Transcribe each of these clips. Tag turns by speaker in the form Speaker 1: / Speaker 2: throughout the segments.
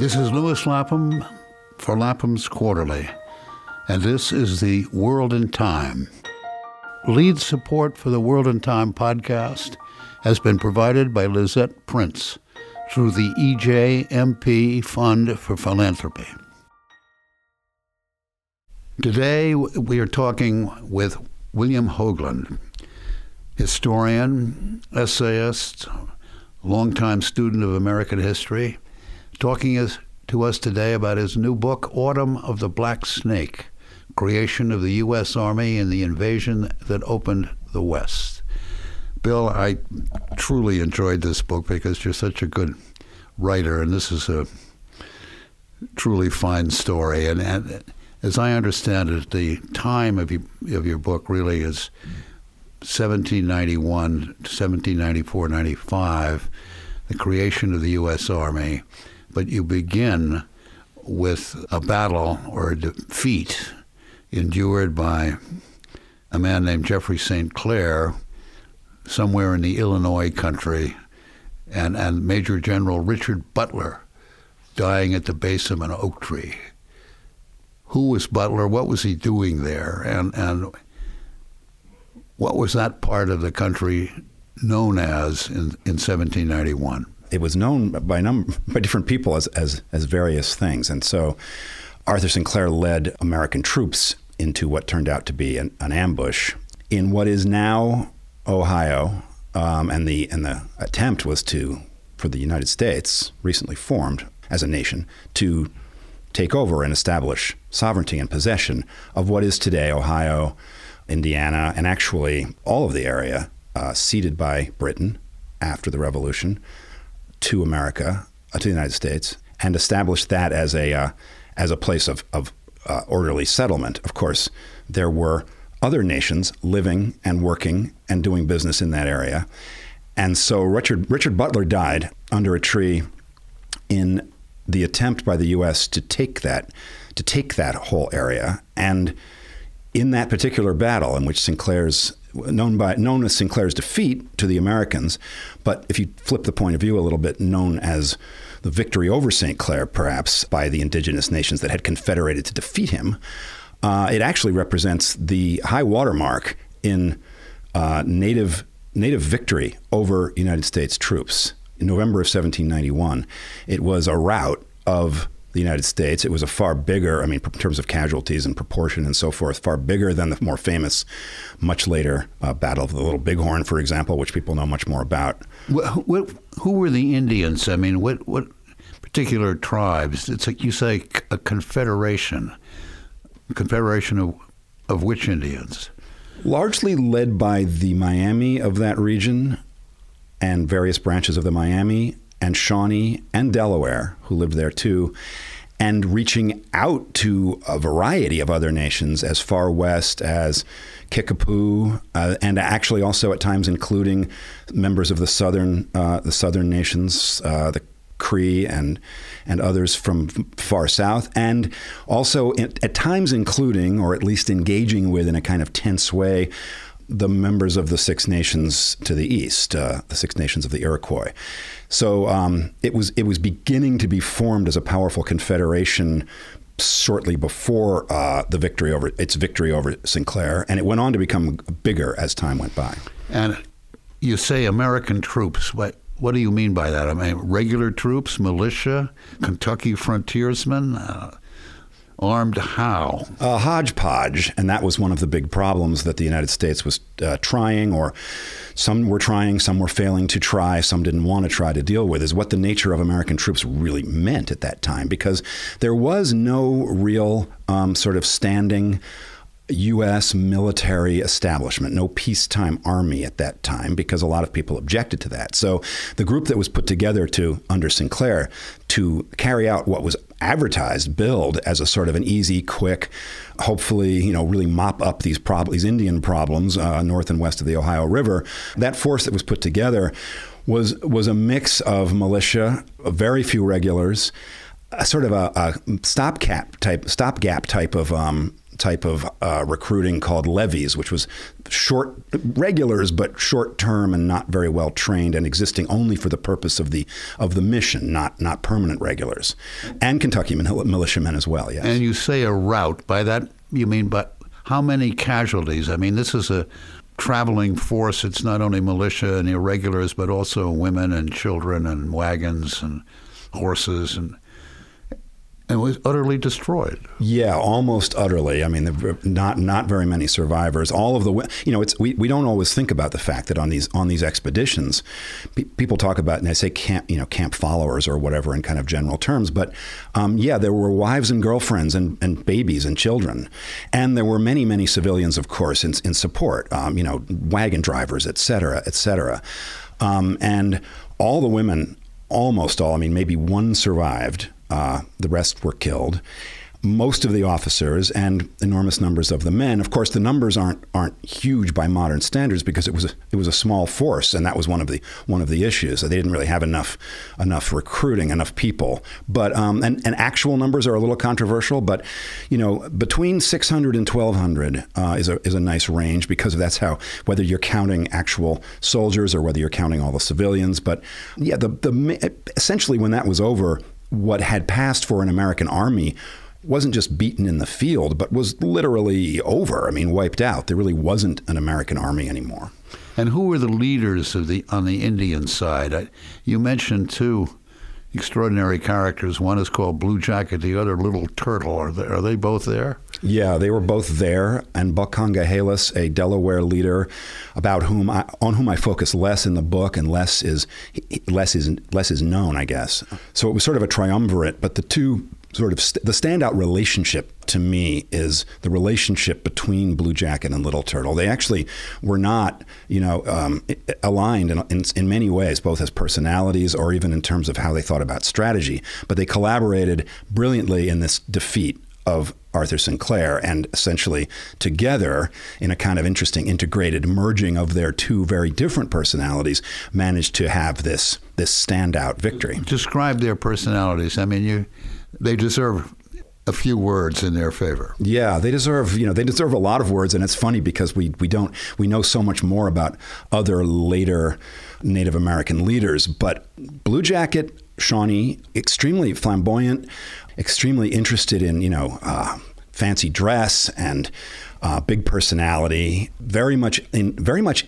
Speaker 1: This is Lewis Lapham for Lapham's Quarterly, and this is the World in Time. Lead support for the World in Time podcast has been provided by Lisette Prince through the EJMP Fund for Philanthropy. Today, we are talking with William Hogeland, historian, essayist, longtime student of American history, talking to us today about his new book, Autumn of the Black Snake Creation of the U.S. Army and the Invasion That Opened the West. Bill, I truly enjoyed this book because you're such a good writer, and this is a truly fine story. And, and as I understand it, the time of, you, of your book really is 1791 to 1794 95, the creation of the U.S. Army. But you begin with a battle or a defeat endured by a man named Jeffrey St. Clair somewhere in the Illinois country and, and Major General Richard Butler dying at the base of an oak tree who was Butler, what was he doing there, and and what was that part of the country known as in, in 1791?
Speaker 2: It was known by number by different people as, as as various things, and so Arthur St. Clair led American troops into what turned out to be an, an ambush in what is now Ohio, um, and the and the attempt was to for the United States, recently formed as a nation, to take over and establish sovereignty and possession of what is today Ohio, Indiana, and actually all of the area uh, ceded by Britain after the Revolution to America, uh, to the United States, and established that as a uh, as a place of, of uh, orderly settlement. Of course, there were other nations living and working and doing business in that area. And so Richard Richard Butler died under a tree in the attempt by the U.S. to take that to take that whole area, and in that particular battle, in which St. Known by known as St. Clair's defeat to the Americans, but if you flip the point of view a little bit, known as the victory over St. Clair, perhaps by the indigenous nations that had confederated to defeat him. Uh, it actually represents the high watermark in uh, native native victory over United States troops in November of 1791. It was a rout of the United States. It was a far bigger, I mean, in terms of casualties and proportion and so forth, far bigger than the more famous, much later uh, Battle of the Little Bighorn, for example, which people know much more about.
Speaker 1: What, what, who were the Indians? I mean, what, what particular tribes? It's like you say a confederation. confederation of, of which Indians?
Speaker 2: Largely led by the Miami of that region and various branches of the Miami and Shawnee and Delaware, who lived there too, and reaching out to a variety of other nations as far west as Kickapoo, uh, and actually also at times including members of the southern uh, the southern nations, uh, the Creek and and others from far south, and also at times including or at least engaging with in a kind of tense way the members of the Six Nations to the east, uh, the Six Nations of the Iroquois. So um, it was it was beginning to be formed as a powerful confederation shortly before uh, the victory over its victory over St. Clair, and it went on to become bigger as time went by.
Speaker 1: And you say American troops. What what do you mean by that? I mean regular troops, militia, Kentucky frontiersmen. Uh, armed how?
Speaker 2: A hodgepodge, and that was one of the big problems that the United States was uh, trying, or some were trying, some were failing to try, some didn't want to try to deal with, is what the nature of American troops really meant at that time, because there was no real um, sort of standing. U.S. military establishment, no peacetime army at that time, because a lot of people objected to that. So the group that was put together to under St. Clair, to carry out what was advertised, billed as a sort of an easy, quick, hopefully, you know, really mop up these prob- these Indian problems uh, north and west of the Ohio River. That force that was put together was was a mix of militia, very few regulars, a sort of a, a stopgap type stopgap type of um, type of uh, recruiting called levies, which was short regulars, but short term and not very well trained, and existing only for the purpose of the of the mission, not not permanent regulars, and Kentucky militiamen as well. Yes.
Speaker 1: And you say a rout. By that you mean, but how many casualties? I mean, this is a traveling force. It's not only militia and irregulars, but also women and children and wagons and horses and and was utterly destroyed.
Speaker 2: Yeah, almost utterly. I mean, not not very many survivors. All of the you know, it's we, we don't always think about the fact that on these on these expeditions, pe- people talk about and they say camp you know camp followers or whatever in kind of general terms. But um, yeah, there were wives and girlfriends and, and babies and children, and there were many many civilians, of course, in, in support. Um, you know, wagon drivers, et cetera, et cetera, um, and all the women, almost all. I mean, maybe one survived uh, the rest were killed. Most of the officers and enormous numbers of the men. Of course, the numbers aren't aren't huge by modern standards because it was a, it was a small force, and that was one of the one of the issues. They didn't really have enough enough recruiting, enough people. But um, and, and actual numbers are a little controversial. But you know, between 600 and 1200 uh, is a is a nice range because that's how whether you're counting actual soldiers or whether you're counting all the civilians. But yeah, the the essentially when that was over what had passed for an American army wasn't just beaten in the field, but was literally over. I mean, wiped out. There really wasn't an American army anymore.
Speaker 1: And who were the leaders of the on the Indian side? You mentioned two extraordinary characters. One is called Blue Jacket, the other Little Turtle. Are they, are they both there?
Speaker 2: Yeah, they were both there. And Buckongahelas, a Delaware leader, about whom I, on whom I focus less in the book, and less is less is less is known, I guess. So it was sort of a triumvirate. But the two sort of st- the standout relationship to me is the relationship between Blue Jacket and Little Turtle. They actually were not, you know, um, aligned in, in, in, many ways, both as personalities or even in terms of how they thought about strategy. But they collaborated brilliantly in this defeat of Arthur St. Clair, and essentially together, in a kind of interesting integrated merging of their two very different personalities, managed to have this this standout victory.
Speaker 1: Describe their personalities. I mean, you they deserve a few words in their favor.
Speaker 2: Yeah, they deserve, you know, they deserve a lot of words and it's funny because we we don't we know so much more about other later Native American leaders, but Blue Jacket, Shawnee, extremely flamboyant, extremely interested in, you know, uh, fancy dress and uh, big personality, very much in very much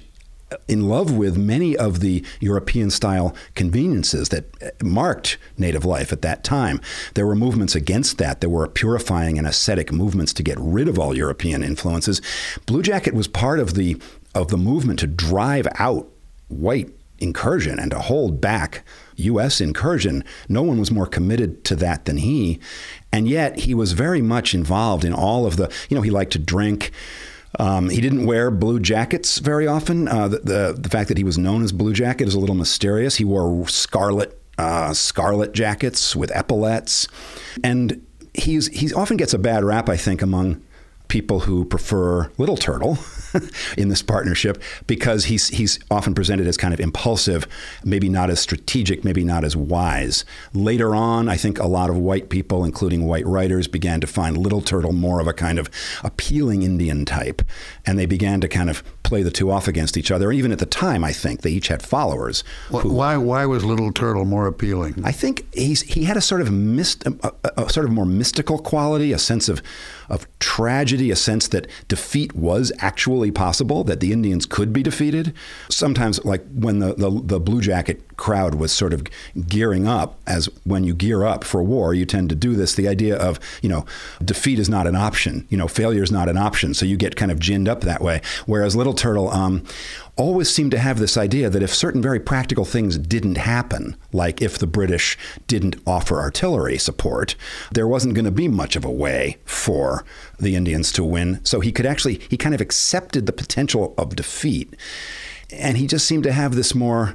Speaker 2: in love with many of the European style conveniences that marked native life at that time. There were movements against that. There were purifying and ascetic movements to get rid of all European influences. Blue Jacket was part of the of the movement to drive out white incursion and to hold back U.S. incursion. No one was more committed to that than he. And yet he was very much involved in all of the, you know, he liked to drink. Um, he didn't wear blue jackets very often. Uh, the, the, the fact that he was known as Blue Jacket is a little mysterious. He wore scarlet uh, scarlet jackets with epaulets, and he's he often gets a bad rap, I think, among people who prefer Little Turtle in this partnership because he's he's often presented as kind of impulsive, maybe not as strategic, maybe not as wise. Later on, I think a lot of white people, including white writers, began to find Little Turtle more of a kind of appealing Indian type, and they began to kind of play the two off against each other. And even at the time, I think they each had followers.
Speaker 1: Well, who, why why was Little Turtle more appealing?
Speaker 2: I think he's he had a sort of myst, a, a, a sort of more mystical quality, a sense of of tragedy, a sense that defeat was actually possible, that the Indians could be defeated. Sometimes, like when the, the, the Blue Jacket crowd was sort of gearing up, as when you gear up for war, you tend to do this. The idea of, you know, defeat is not an option, you know, failure is not an option. So you get kind of ginned up that way. Whereas Little Turtle, um, always seemed to have this idea that if certain very practical things didn't happen, like if the British didn't offer artillery support, there wasn't going to be much of a way for the Indians to win. So he could actually, he kind of accepted the potential of defeat. And he just seemed to have this more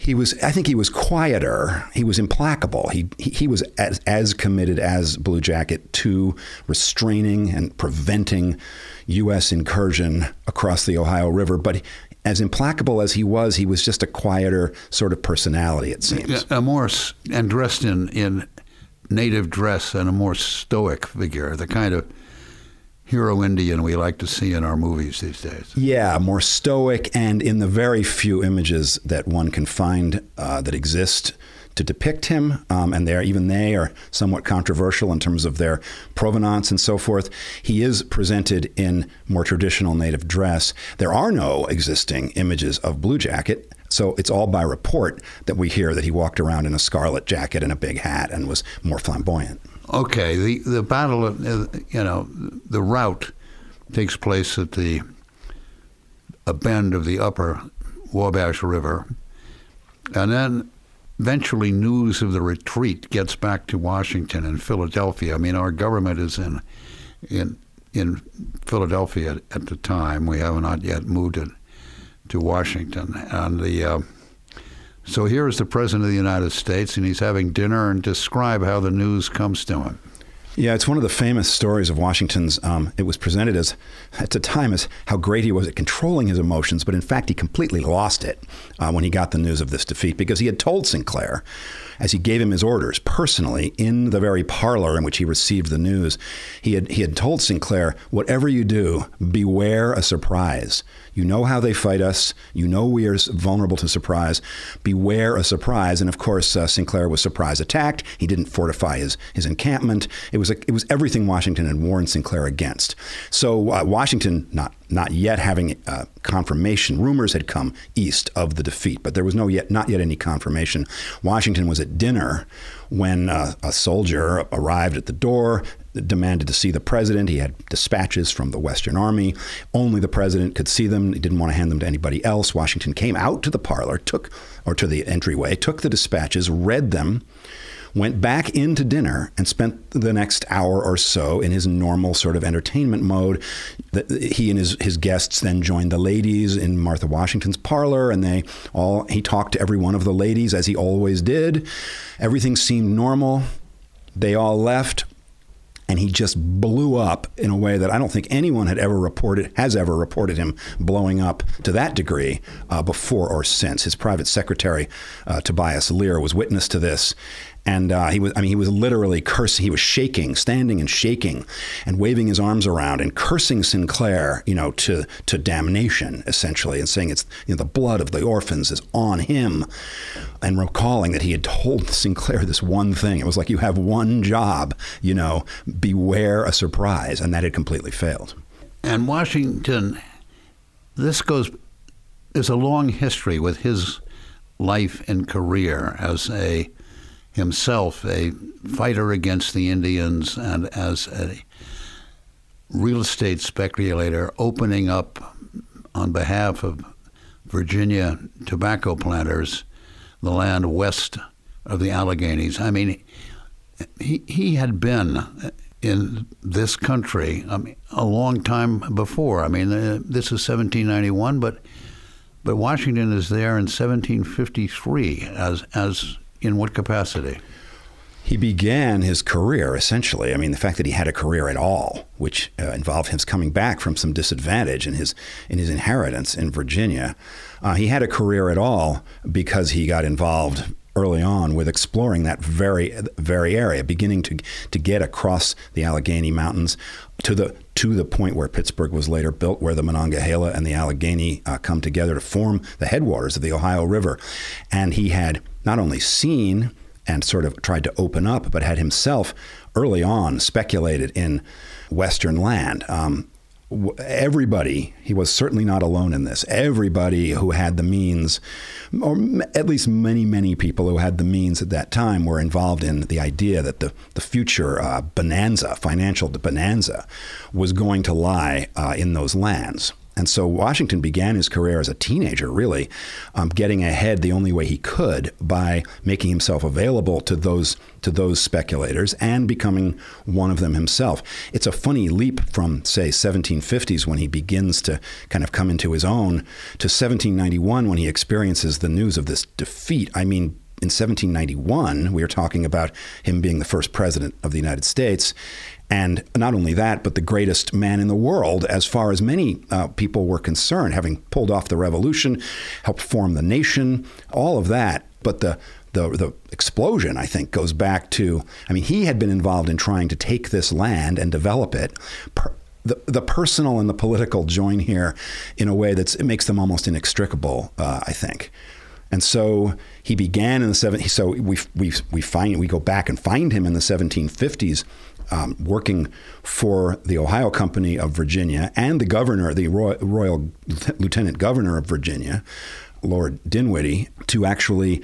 Speaker 2: he was I think he was quieter. He was implacable. He he, he was as, as committed as Blue Jacket to restraining and preventing U.S. incursion across the Ohio River. But as implacable as he was, he was just a quieter sort of personality. It seems
Speaker 1: a more and dressed in in native dress and a more stoic figure. The kind of hero Indian we like to see in our movies these days.
Speaker 2: Yeah, more stoic, and in the very few images that one can find uh, that exist to depict him, um, and they even they are somewhat controversial in terms of their provenance and so forth. He is presented in more traditional native dress. There are no existing images of Blue Jacket. So it's all by report that we hear that he walked around in a scarlet jacket and a big hat and was more flamboyant.
Speaker 1: Okay, the the battle, uh, you know, the rout takes place at the a bend of the upper Wabash River, and then eventually news of the retreat gets back to Washington and Philadelphia. I mean, our government is in in in Philadelphia at the time. We have not yet moved it to Washington, and the uh, so here is the President of the United States, and he's having dinner and describe how the news comes to him.
Speaker 2: Yeah, it's one of the famous stories of Washington's. Um, it was presented as, at the time, as how great he was at controlling his emotions, but in fact, he completely lost it uh, when he got the news of this defeat because he had told St. Clair, as he gave him his orders personally in the very parlor in which he received the news, he had he had told St. Clair, "Whatever you do, beware a surprise." You know how they fight us. You know we are vulnerable to surprise. Beware a surprise. And of course, uh, St. Clair was surprise attacked. He didn't fortify his, his encampment. It was a, it was everything Washington had warned St. Clair against. So uh, Washington, not not yet having uh, confirmation. Rumors had come east of the defeat, but there was no yet not yet any confirmation. Washington was at dinner when uh, a soldier arrived at the door, demanded to see the president. He had dispatches from the Western Army. Only the president could see them. He didn't want to hand them to anybody else. Washington came out to the parlor, took or to the entryway, took the dispatches, read them went back into dinner and spent the next hour or so in his normal sort of entertainment mode. He and his, his guests then joined the ladies in Martha Washington's parlor, and they all he talked to every one of the ladies as he always did. Everything seemed normal. They all left and he just blew up in a way that I don't think anyone had ever reported, has ever reported him blowing up to that degree uh, before or since. His private secretary, uh, Tobias Lear, was witness to this, and uh, he was, I mean, he was literally cursing. He was shaking, standing and shaking, and waving his arms around and cursing St. Clair, you know, to to damnation essentially, and saying it's you know the blood of the orphans is on him, and recalling that he had told St. Clair this one thing. It was like you have one job, you know, beware a surprise, and that had completely failed.
Speaker 1: And Washington, this goes is a long history with his life and career as a himself a fighter against the Indians and as a real estate speculator opening up on behalf of Virginia tobacco planters the land west of the Alleghenies. I mean, he, he had been in this country I mean, a long time before. I mean, uh, this is 1791, but but Washington is there in 1753 as as in what capacity?
Speaker 2: He began his career essentially. I mean, the fact that he had a career at all, which uh, involved him coming back from some disadvantage in his in his inheritance in Virginia, uh, he had a career at all because he got involved early on with exploring that very very area, beginning to to get across the Allegheny Mountains to the to the point where Pittsburgh was later built, where the Monongahela and the Allegheny uh, come together to form the headwaters of the Ohio River, and he had not only seen and sort of tried to open up, but had himself early on speculated in Western land. Um, everybody, he was certainly not alone in this. Everybody who had the means, or at least many, many people who had the means at that time, were involved in the idea that the, the future uh, bonanza, financial bonanza, was going to lie uh, in those lands. And so Washington began his career as a teenager, really, um, getting ahead the only way he could by making himself available to those to those speculators and becoming one of them himself. It's a funny leap from, say, 1750s when he begins to kind of come into his own to 1791 when he experiences the news of this defeat. I mean, in 1791, we are talking about him being the first president of the United States. And not only that, but the greatest man in the world, as far as many uh, people were concerned, having pulled off the revolution, helped form the nation, all of that. But the the, the explosion, I think, goes back to I mean, he had been involved in trying to take this land and develop it per, the, the personal and the political join here in a way that it makes them almost inextricable, uh, I think. And so he began in the seven. So we we we find we go back and find him in the 1750s, um, working for the Ohio Company of Virginia and the governor, the Royal, Royal Lieutenant Governor of Virginia, Lord Dinwiddie, to actually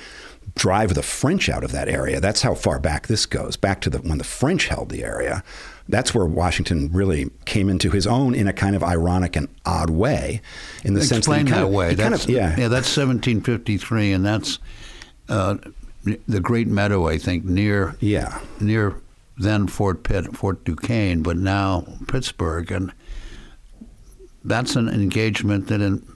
Speaker 2: drive the French out of that area. That's how far back this goes. Back to the when the French held the area that's where Washington really came into his own in a kind of ironic and odd way, in the
Speaker 1: Explain
Speaker 2: sense that, he
Speaker 1: that
Speaker 2: of,
Speaker 1: way.
Speaker 2: he kind
Speaker 1: That's,
Speaker 2: of- yeah,
Speaker 1: yeah, that's 1753, and that's uh, the Great Meadow, I think, near
Speaker 2: yeah,
Speaker 1: near then Fort Pitt, Fort Duquesne, but now Pittsburgh, and that's an engagement that in,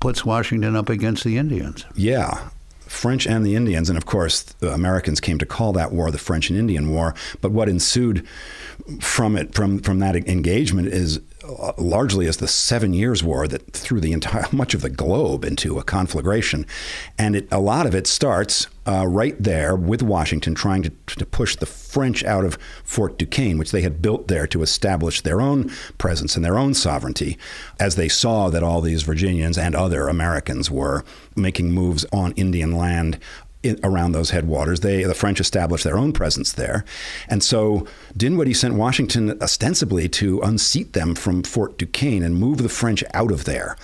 Speaker 1: puts Washington up against the Indians.
Speaker 2: yeah. French and the Indians, and of course, the Americans came to call that war the French and Indian War. But what ensued from it, from from that engagement, is largely as the Seven Years' War that threw the entire much of the globe into a conflagration, and it, a lot of it starts uh, right there with Washington trying to, to push the French out of Fort Duquesne, which they had built there to establish their own presence and their own sovereignty, as they saw that all these Virginians and other Americans were making moves on Indian land in, around those headwaters. They, the French established their own presence there. And so Dinwiddie sent Washington ostensibly to unseat them from Fort Duquesne and move the French out of there.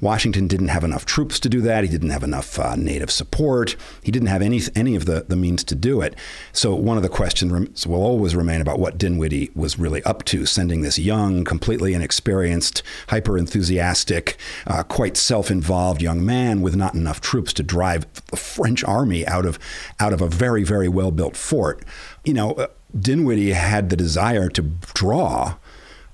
Speaker 2: Washington didn't have enough troops to do that. He didn't have enough uh, native support. He didn't have any any of the, the means to do it. So one of the questions will always remain about what Dinwiddie was really up to, sending this young, completely inexperienced, hyper enthusiastic, uh, quite self involved young man with not enough troops to drive the French army out of out of a very very well built fort. You know, uh, Dinwiddie had the desire to draw.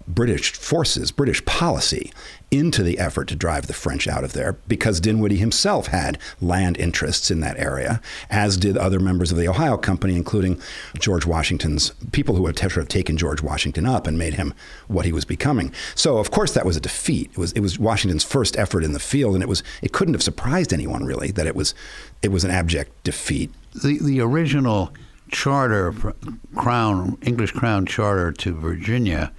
Speaker 2: British forces, British policy into the effort to drive the French out of there because Dinwiddie himself had land interests in that area, as did other members of the Ohio Company, including George Washington's people who had sort of taken George Washington up and made him what he was becoming. So, of course, that was a defeat. It was it was Washington's first effort in the field, and it was it couldn't have surprised anyone really that it was it was an abject defeat.
Speaker 1: The the original charter, crown English crown charter to Virginia,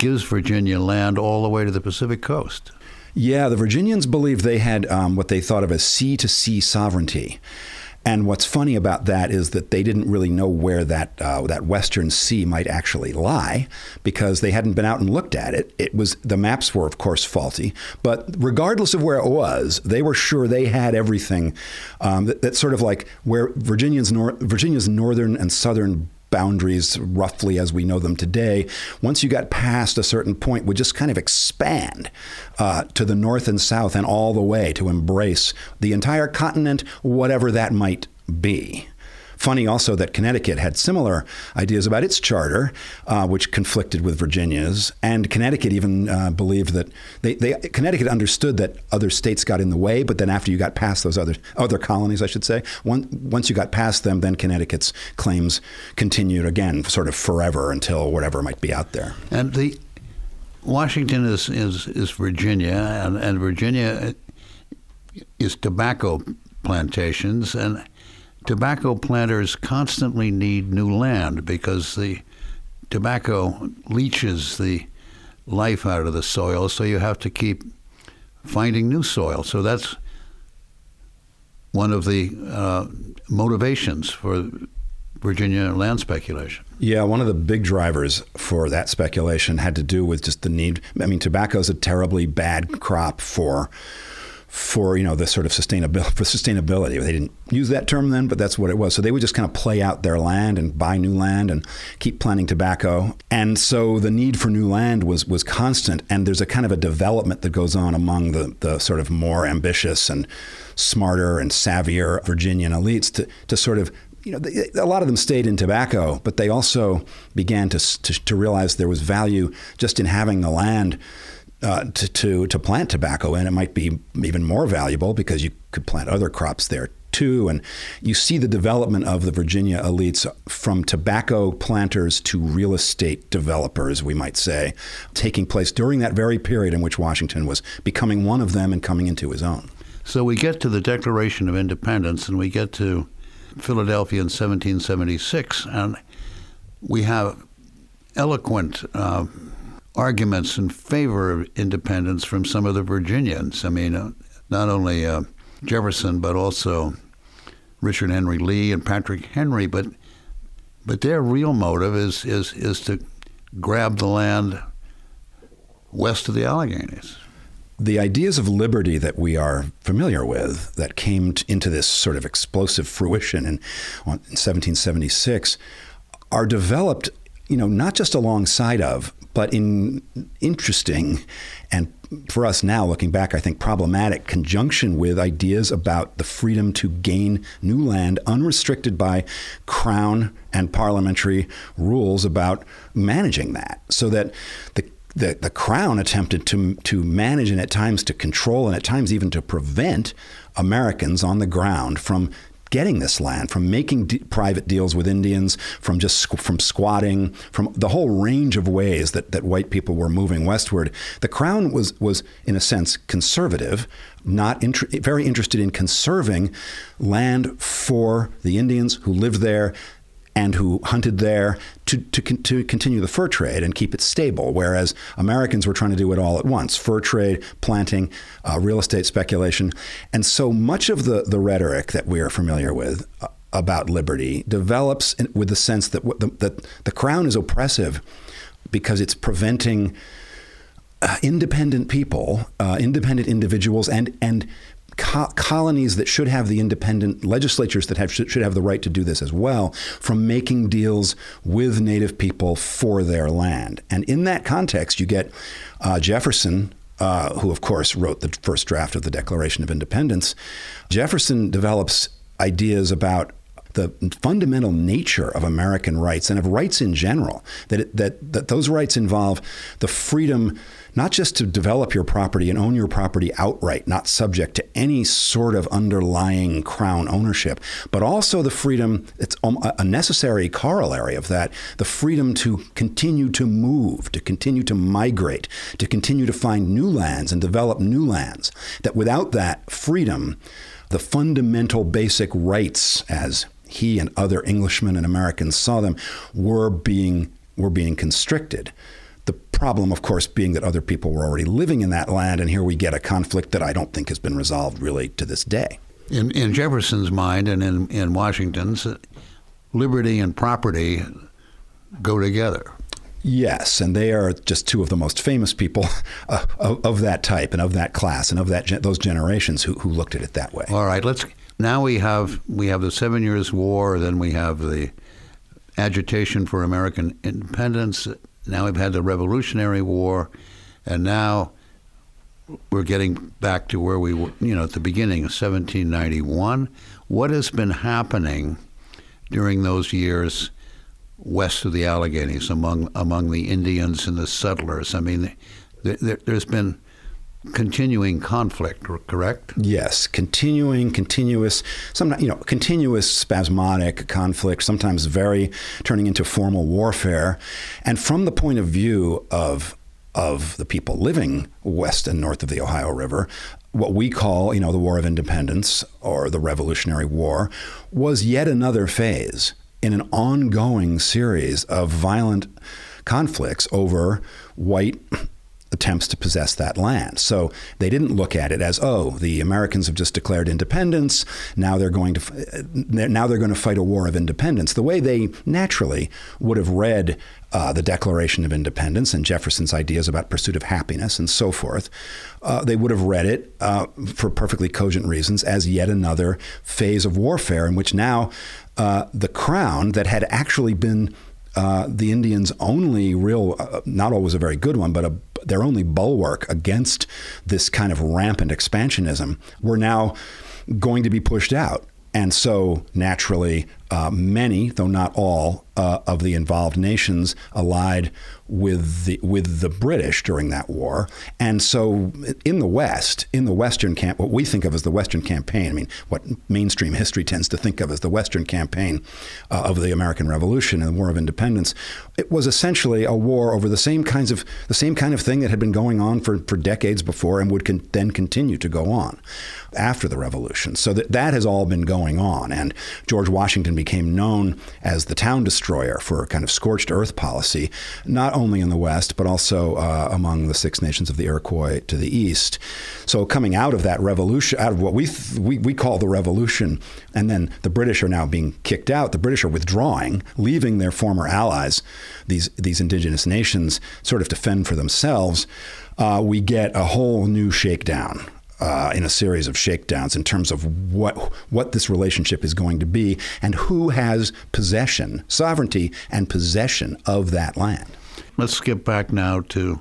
Speaker 1: gives Virginia land all the way to the Pacific coast.
Speaker 2: Yeah, the Virginians believed they had um, what they thought of as sea to sea sovereignty. And what's funny about that is that they didn't really know where that uh, that Western Sea might actually lie because they hadn't been out and looked at it. It was the maps were, of course, faulty. But regardless of where it was, they were sure they had everything. Um, that, that's sort of like where Virginia's nor- Virginia's northern and southern boundaries roughly as we know them today, once you got past a certain point, would just kind of expand uh, to the north and south and all the way to embrace the entire continent, whatever that might be. Funny also that Connecticut had similar ideas about its charter, uh, which conflicted with Virginia's, and Connecticut even uh, believed that they, they, Connecticut understood that other states got in the way, but then after you got past those other other colonies, I should say, one, once you got past them, then Connecticut's claims continued again, sort of forever until whatever might be out there.
Speaker 1: And the Washington is is, is Virginia, and, and Virginia is tobacco plantations, and tobacco planters constantly need new land because the tobacco leaches the life out of the soil, so you have to keep finding new soil. So that's one of the uh, motivations for Virginia land speculation.
Speaker 2: Yeah, one of the big drivers for that speculation had to do with just the need. I mean, tobacco is a terribly bad crop for for you know the sort of sustainability for sustainability. They didn't use that term then, but that's what it was. So they would just kind of play out their land and buy new land and keep planting tobacco. And so the need for new land was was constant. And there's a kind of a development that goes on among the the sort of more ambitious and smarter and savvier Virginian elites to to sort of you know, they, a lot of them stayed in tobacco, but they also began to, to, to realize there was value just in having the land uh, to, to, to plant tobacco, and it might be even more valuable because you could plant other crops there too. And you see the development of the Virginia elites from tobacco planters to real estate developers, we might say, taking place during that very period in which Washington was becoming one of them and coming into his own.
Speaker 1: So we get to the Declaration of Independence, and we get to Philadelphia in 1776, and we have eloquent uh, arguments in favor of independence from some of the Virginians. I mean, uh, not only uh, Jefferson, but also Richard Henry Lee and Patrick Henry. But but their real motive is is is to grab the land west of the Alleghenies.
Speaker 2: The ideas of liberty that we are familiar with, that came into this sort of explosive fruition in, in 1776, are developed, you know, not just alongside of, but in interesting and for us now, looking back, I think problematic conjunction with ideas about the freedom to gain new land unrestricted by crown and parliamentary rules about managing that. So that the the, the crown attempted to to manage and at times to control and at times even to prevent Americans on the ground from getting this land, from making d- private deals with Indians, from just squ- from squatting, from the whole range of ways that, that white people were moving westward. The crown was was in a sense conservative, not inter- very interested in conserving land for the Indians who lived there and who hunted there to, to, to continue the fur trade and keep it stable, whereas Americans were trying to do it all at once fur trade, planting, uh, real estate speculation. And so much of the, the rhetoric that we are familiar with uh, about liberty develops in, with the sense that, the, that the crown is oppressive because it's preventing. Uh, independent people, uh, independent individuals, and and co- colonies that should have the independent legislatures that have should, have the right to do this as well from making deals with native people for their land. And in that context, you get uh, Jefferson. Uh, who, of course, wrote the first draft of the Declaration of Independence. Jefferson develops ideas about the fundamental nature of American rights and of rights in general. That, it, that that those rights involve the freedom not just to develop your property and own your property outright, not subject to any sort of underlying crown ownership, but also the freedom, it's um, a necessary corollary of that, the freedom to continue to move, to continue to migrate, to continue to find new lands and develop new lands. That without that freedom, the fundamental basic rights as he and other Englishmen and Americans saw them were being were being constricted. The problem, of course, being that other people were already living in that land, and here we get a conflict that I don't think has been resolved really to this day.
Speaker 1: In, in Jefferson's mind and in, in Washington's, liberty and property go together.
Speaker 2: Yes, and they are just two of the most famous people uh, of, of, that type and of that class and of that those generations who, who looked at it that way.
Speaker 1: All right, let's now we have we have the Seven Years' War, then we have the agitation for American independence, now we've had the Revolutionary War, and now we're getting back to where we were, you know, at the beginning of 1791. What has been happening during those years west of the Alleghenies among among the Indians and the settlers? I mean, there, has been continuing conflict, correct?
Speaker 2: Yes, continuing, continuous, sometimes you know, continuous spasmodic conflict, sometimes very turning into formal warfare. And from the point of view of of the people living west and north of the Ohio River, what we call, you know, the War of Independence or the Revolutionary War was yet another phase in an ongoing series of violent conflicts over white attempts to possess that land. So they didn't look at it as, oh, the Americans have just declared independence. Now they're going to now they're going to fight a war of independence. The way they naturally would have read uh, the Declaration of Independence and Jefferson's ideas about pursuit of happiness and so forth, uh, they would have read it uh, for perfectly cogent reasons as yet another phase of warfare in which now uh, the crown that had actually been uh, the Indians' only real, uh, not always a very good one, but a, their only bulwark against this kind of rampant expansionism, were now going to be pushed out. And so, naturally, uh, many, though not all, uh, of the involved nations allied with the with the British during that war. And so, in the West, in the Western camp, what we think of as the Western campaign, I mean, what mainstream history tends to think of as the Western campaign uh, of the American Revolution and the War of Independence, it was essentially a war over the same kinds of the same kind of thing that had been going on for, for decades before and would con- then continue to go on after the Revolution. So that that has all been going on, and George Washington became known as the town destroyer for a kind of scorched earth policy, not only in the West, but also uh, among the Six Nations of the Iroquois to the east. So, coming out of that revolution, out of what we, th- we, we call the revolution, and then the British are now being kicked out, the British are withdrawing, leaving their former allies, these, these indigenous nations, sort of to fend for themselves. Uh, we get a whole new shakedown uh, in a series of shakedowns in terms of what what this relationship is going to be and who has possession, sovereignty, and possession of that land.
Speaker 1: Let's skip back now to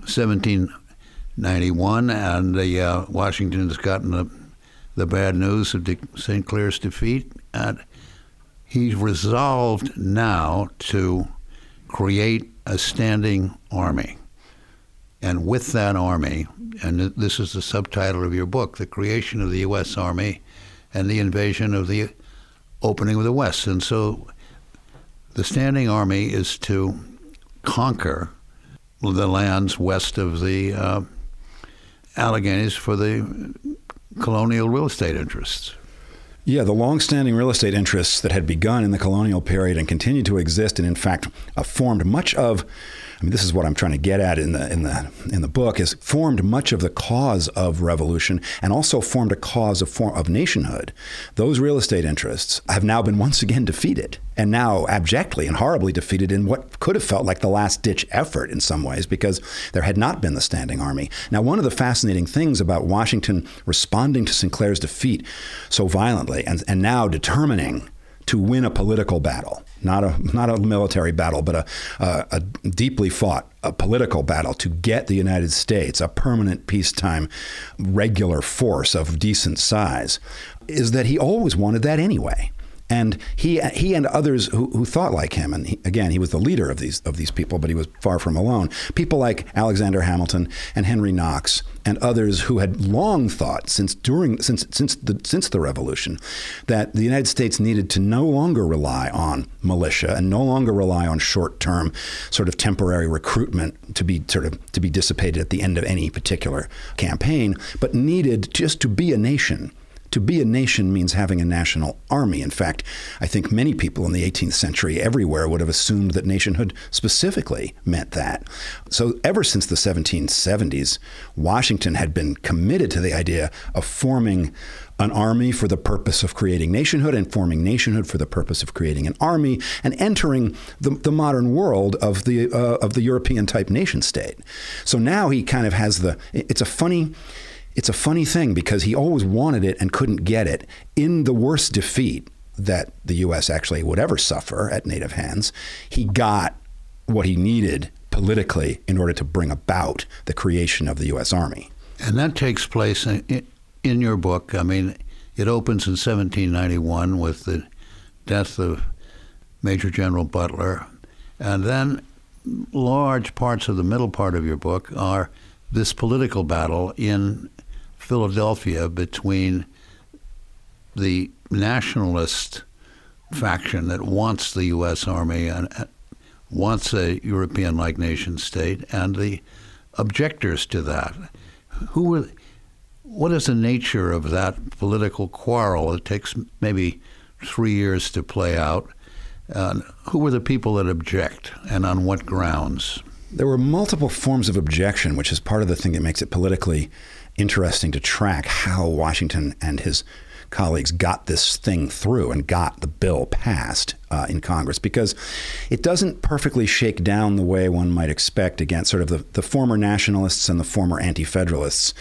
Speaker 1: 1791, and the uh, Washington has gotten the the bad news of St. Clair's defeat, and he's resolved now to create a standing army. And with that army, and this is the subtitle of your book, The Creation of the U.S. Army and the Invasion of the Opening of the West. And so the Standing Army is to conquer the lands west of the uh, Alleghenies for the colonial real estate interests.
Speaker 2: Yeah, the long-standing real estate interests that had begun in the colonial period and continued to exist, and in fact uh, formed much of I mean, this is what I'm trying to get at in the in the in the book is formed much of the cause of revolution and also formed a cause of form, of nationhood. Those real estate interests have now been once again defeated, and now abjectly and horribly defeated in what could have felt like the last ditch effort in some ways because there had not been the standing army. Now, one of the fascinating things about Washington responding to St. Clair's defeat so violently and and now determining to win a political battle, not a not a military battle, but a, a, a, deeply fought a political battle to get the United States a permanent peacetime regular force of decent size, is that he always wanted that anyway. And he he and others who, who thought like him, and he, again, he was the leader of these of these people, but he was far from alone. People like Alexander Hamilton and Henry Knox and others who had long thought since during since since the since the revolution that the United States needed to no longer rely on militia and no longer rely on short-term sort of temporary recruitment to be sort of to be dissipated at the end of any particular campaign, but needed just to be a nation to be a nation means having a national army. In fact, I think many people in the 18th century everywhere would have assumed that nationhood specifically meant that. So, ever since the 1770s, Washington had been committed to the idea of forming an army for the purpose of creating nationhood and forming nationhood for the purpose of creating an army and entering the, the modern world of the uh, of the European type nation state. So now he kind of has the it's a funny it's a funny thing because he always wanted it and couldn't get it. In the worst defeat that the U.S. actually would ever suffer at native hands, he got what he needed politically in order to bring about the creation of the U.S. Army.
Speaker 1: And that takes place in, in your book. I mean, it opens in 1791 with the death of Major General Butler. And then large parts of the middle part of your book are this political battle in Philadelphia between the nationalist faction that wants the U.S. Army and wants a European-like nation state, and the objectors to that. Who were? What is the nature of that political quarrel? It takes maybe three years to play out. Uh, who were the people that object, and on what grounds?
Speaker 2: There were multiple forms of objection, which is part of the thing that makes it politically interesting to track how Washington and his colleagues got this thing through and got the bill passed uh, in Congress because it doesn't perfectly shake down the way one might expect against sort of the, the former nationalists and the former anti-federalists.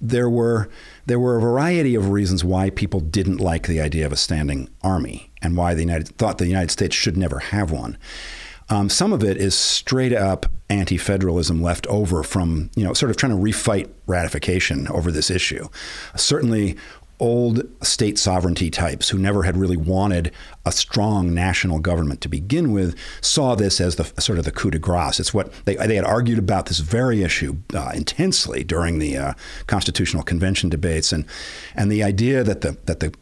Speaker 2: There were there were a variety of reasons why people didn't like the idea of a standing army and why the United thought the United States should never have one. Um, some of it is straight up anti-federalism left over from you know sort of trying to refight ratification over this issue. Certainly, old state sovereignty types who never had really wanted a strong national government to begin with saw this as the sort of the coup de grace. It's what they, they had argued about this very issue uh, intensely during the uh, constitutional convention debates, and and the idea that the that the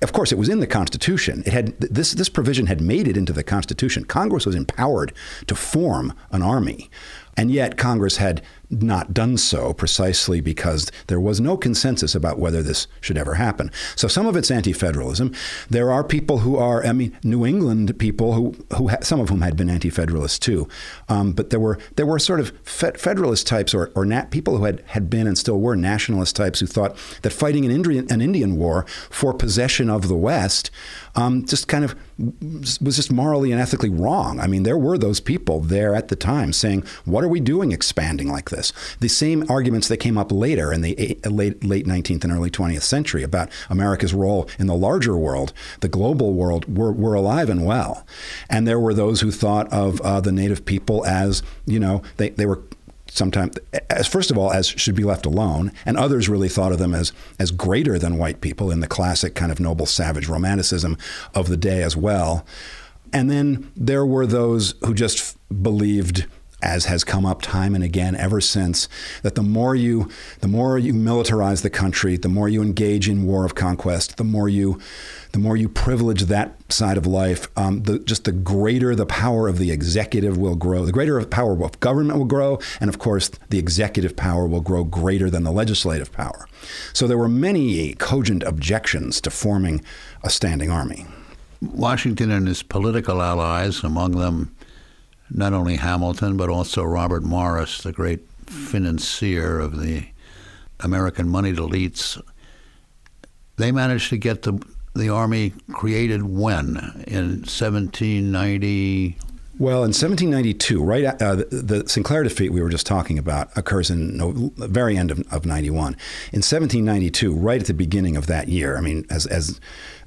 Speaker 2: of course, it was in the Constitution. It had this this provision had made it into the Constitution. Congress was empowered to form an army And yet, Congress had not done so precisely because there was no consensus about whether this should ever happen. So some of it's anti-federalism. There are people who are, I mean, New England people who, who ha- some of whom had been anti-federalists too, um, but there were there were sort of fe- federalist types or, or nat- people who had, had been and still were nationalist types who thought that fighting an Indian, an Indian war for possession of the West um, just kind of was just morally and ethically wrong. I mean, there were those people there at the time saying, "What are we doing expanding like this?" This. The same arguments that came up later in the late, late 19th and early 20th century about America's role in the larger world, the global world, were, were alive and well. And there were those who thought of uh, the native people as, you know, they, they were sometimes as first of all as should be left alone and others really thought of them as as greater than white people in the classic kind of noble savage romanticism of the day as well and then there were those who just believed as has come up time and again ever since, that the more you the more you militarize the country, the more you engage in war of conquest, the more you the more you privilege that side of life, um, the, just the greater the power of the executive will grow. The greater the power of government will grow, and of course, the executive power will grow greater than the legislative power. So there were many cogent objections to forming a standing army.
Speaker 1: Washington and his political allies, among them not only Hamilton, but also Robert Morris, the great financier of the American moneyed elites. They managed to get the the army created when in 1790.
Speaker 2: Well, in 1792, right, uh, the, the, St. Clair defeat we were just talking about occurs in the very end of, of 91. In 1792, right at the beginning of that year, I mean, as as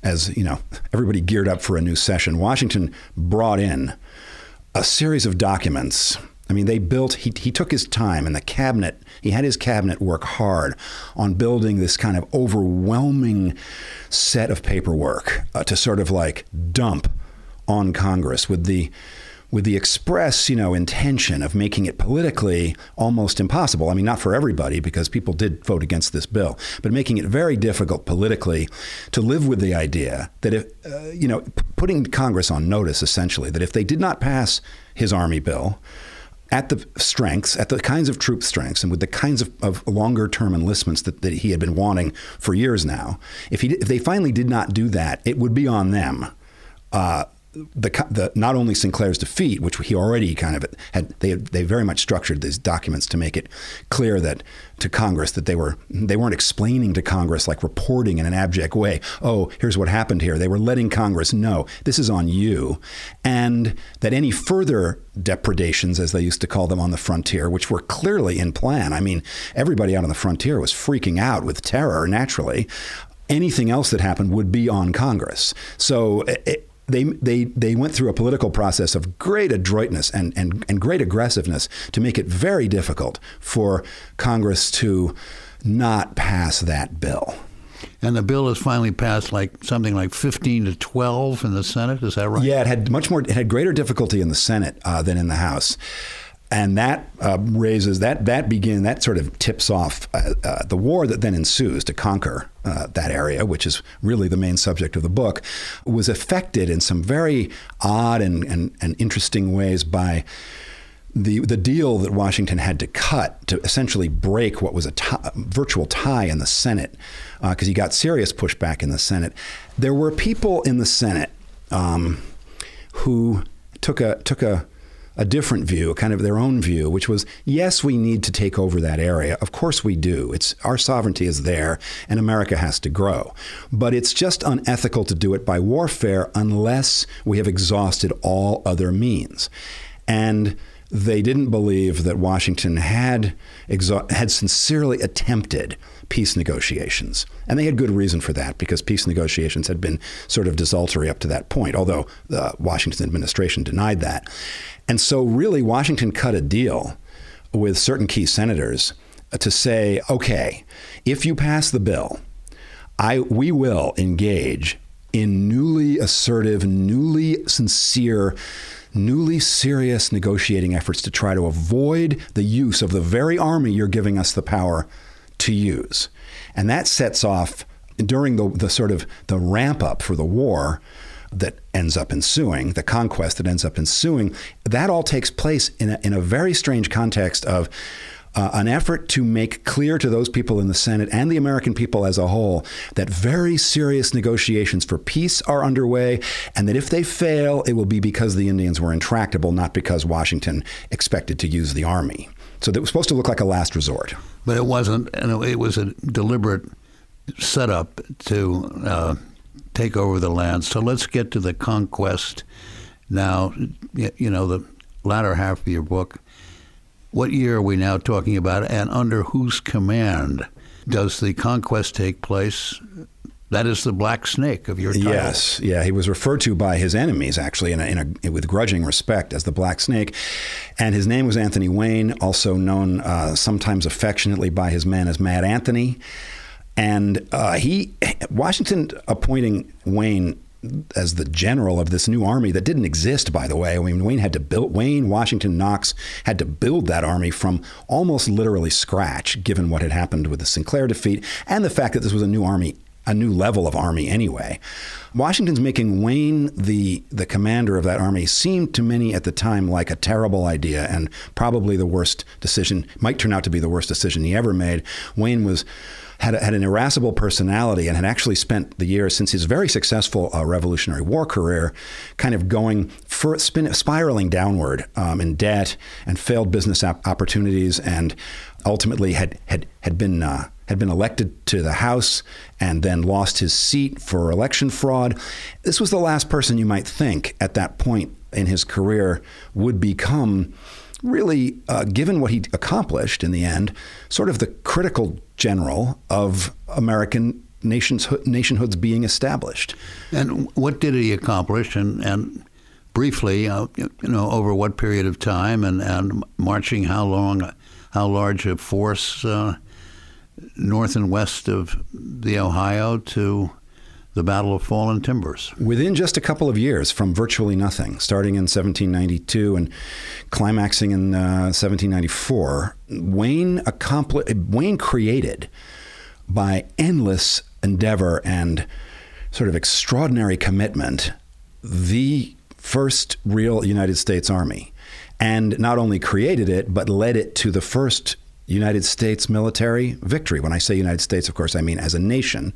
Speaker 2: as you know, everybody geared up for a new session. Washington brought in a series of documents. I mean, they built, he, he took his time and the cabinet, he had his cabinet work hard on building this kind of overwhelming set of paperwork uh, to sort of like dump on Congress with the with the express, you know, intention of making it politically almost impossible. I mean, not for everybody because people did vote against this bill, but making it very difficult politically to live with the idea that if, uh, you know, putting Congress on notice essentially that if they did not pass his army bill, at the strengths, at the kinds of troop strengths, and with the kinds of, of longer term enlistments that, that he had been wanting for years now, if, he, if they finally did not do that, it would be on them. Uh, the, the not only St. Clair's defeat, which he already kind of had, they they very much structured these documents to make it clear that to Congress that they were they weren't explaining to Congress like reporting in an abject way. Oh, here's what happened here. They were letting Congress know this is on you, and that any further depredations, as they used to call them on the frontier, which were clearly in plan. I mean, everybody out on the frontier was freaking out with terror naturally. Anything else that happened would be on Congress. So. It, they, they, they went through a political process of great adroitness and, and, and great aggressiveness to make it very difficult for Congress to not pass that bill.
Speaker 1: And the bill is finally passed like something like 15 to 12 in the Senate. Is that right?
Speaker 2: Yeah, it had much more, it had greater difficulty in the Senate uh, than in the House and that uh, raises that that begin that sort of tips off uh, uh, the war that then ensues to conquer uh, that area, which is really the main subject of the book, was affected in some very odd and, and, and interesting ways by the the deal that Washington had to cut to essentially break what was a virtual tie in the Senate because uh, he got serious pushback in the Senate. There were people in the Senate um, who took a took a a different view, kind of their own view, which was yes, we need to take over that area. Of course we do. It's our sovereignty is there and America has to grow. But it's just unethical to do it by warfare unless we have exhausted all other means. And they didn't believe that Washington had exa- had sincerely attempted peace negotiations. And they had good reason for that because peace negotiations had been sort of desultory up to that point, although uh, the Washington administration denied that. And so, really, Washington cut a deal with certain key senators uh, to say, okay, if you pass the bill, I, we will engage in newly assertive, newly sincere, newly serious negotiating efforts to try to avoid the use of the very army you're giving us the power to use. And that sets off during the, the sort of the ramp up for the war that ends up ensuing, the conquest that ends up ensuing, that all takes place in a, in a very strange context of uh, an effort to make clear to those people in the Senate and the American people as a whole that very serious negotiations for peace are underway, and that if they fail, it will be because the Indians were intractable, not because Washington expected to use the army. So that was supposed to look like a last resort.
Speaker 1: But it wasn't, and it was a deliberate setup to uh, take over the land. So let's get to the conquest now. You know, the latter half of your book what year are we now talking about, and under whose command does the conquest take place? That is the Black Snake of your title.
Speaker 2: Yes, yeah, he was referred to by his enemies actually in a, in a, with grudging respect as the Black Snake, and his name was Anthony Wayne, also known uh, sometimes affectionately by his men as Mad Anthony. And uh, he, Washington appointing Wayne as the general of this new army that didn't exist, by the way. I mean, Wayne had to build, Wayne, Washington, Knox had to build that army from almost literally scratch, given what had happened with the St. Clair defeat and the fact that this was a new army a new level of army anyway. Washington's making Wayne the the commander of that army seemed to many at the time like a terrible idea and probably the worst decision might turn out to be the worst decision he ever made. Wayne was had, had an irascible personality and had actually spent the years since his very successful uh, Revolutionary War career kind of going for, spin, spiraling downward um, in debt and failed business op- opportunities and ultimately had, had, had been uh, had been elected to the House and then lost his seat for election fraud. This was the last person you might think at that point in his career would become really, uh, given what he accomplished in the end, sort of the critical general of American nations, nationhoods being established.
Speaker 1: And what did he accomplish? And, and briefly, uh, you know, over what period of time, and, and marching how long, how large a force uh, north and west of the Ohio to the Battle of Fallen Timbers.
Speaker 2: Within just a couple of years, from virtually nothing, starting in 1792 and climaxing in uh, 1794, Wayne accomplished, Wayne created by endless endeavor and sort of extraordinary commitment the first real United States Army. And not only created it, but led it to the first United States military victory. When I say United States, of course, I mean as a nation.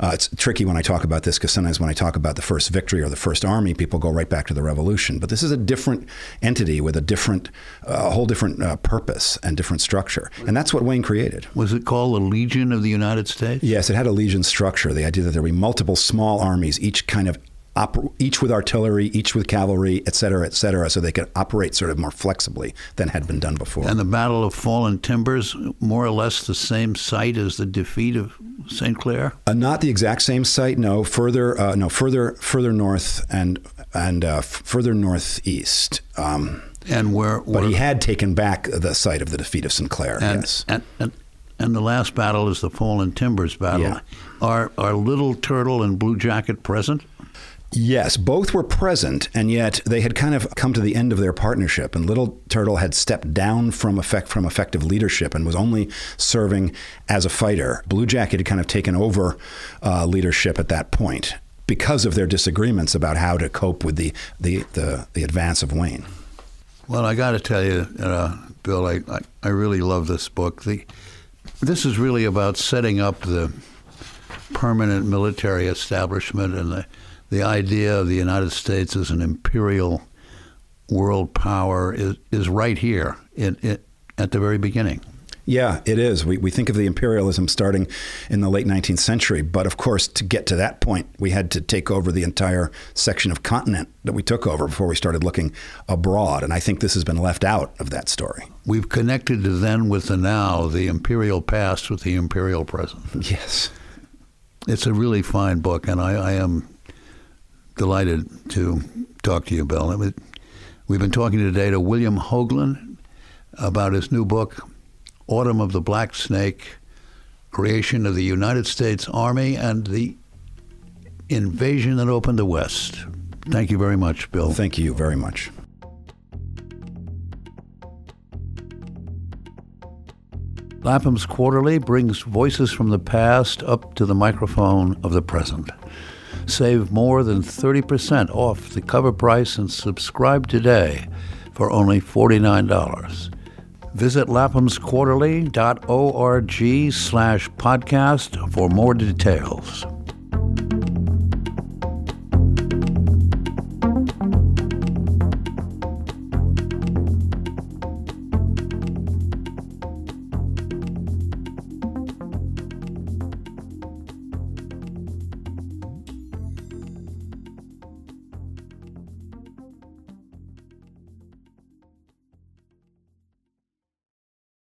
Speaker 2: Uh, it's tricky when I talk about this because sometimes when I talk about the first victory or the first army, people go right back to the revolution. But this is a different entity with a different, a uh, whole different uh, purpose and different structure. And that's what Wayne created.
Speaker 1: Was it called a Legion of the United States?
Speaker 2: Yes, it had a legion structure. The idea that there would be multiple small armies, each kind of Oper- each with artillery, each with cavalry, et cetera, et cetera, so they could operate sort of more flexibly than had been done before.
Speaker 1: And the Battle of Fallen Timbers, more or less the same site as the defeat of St. Clair?
Speaker 2: Uh, not the exact same site. No, further, uh, no, further, further north and and uh, further northeast. Um,
Speaker 1: and where,
Speaker 2: where, But he had taken back the site of the defeat of St. Clair.
Speaker 1: And,
Speaker 2: yes.
Speaker 1: And, and, and the last battle is the Fallen Timbers battle.
Speaker 2: Yeah.
Speaker 1: Are are Little Turtle and Blue Jacket present?
Speaker 2: Yes, both were present, and yet they had kind of come to the end of their partnership. And Little Turtle had stepped down from effect from effective leadership and was only serving as a fighter. Blue Jacket had kind of taken over uh, leadership at that point because of their disagreements about how to cope with the the, the, the advance of Wayne.
Speaker 1: Well, I got to tell you, uh, Bill, I, I, I really love this book. The, this is really about setting up the permanent military establishment and the the idea of the United States as an imperial world power is, is right here in, in, at the very beginning.
Speaker 2: Yeah, it is. We, we think of the imperialism starting in the late 19th century, but of course, to get to that point, we had to take over the entire section of continent that we took over before we started looking abroad. And I think this has been left out of that story.
Speaker 1: We've connected the then with the now, the imperial past with the imperial present.
Speaker 2: Yes.
Speaker 1: It's a really fine book, and I, I am delighted to talk to you, Bill. We've been talking today to William Hogeland about his new book, Autumn of the Black Snake Creation of the United States Army and the Invasion that Opened the West. Thank you very much, Bill.
Speaker 2: Thank you very much.
Speaker 1: Lapham's Quarterly brings voices from the past up to the microphone of the present. Save more than 30% off the cover price and subscribe today for only $49. Visit laphamsquarterly.org slash podcast for more details.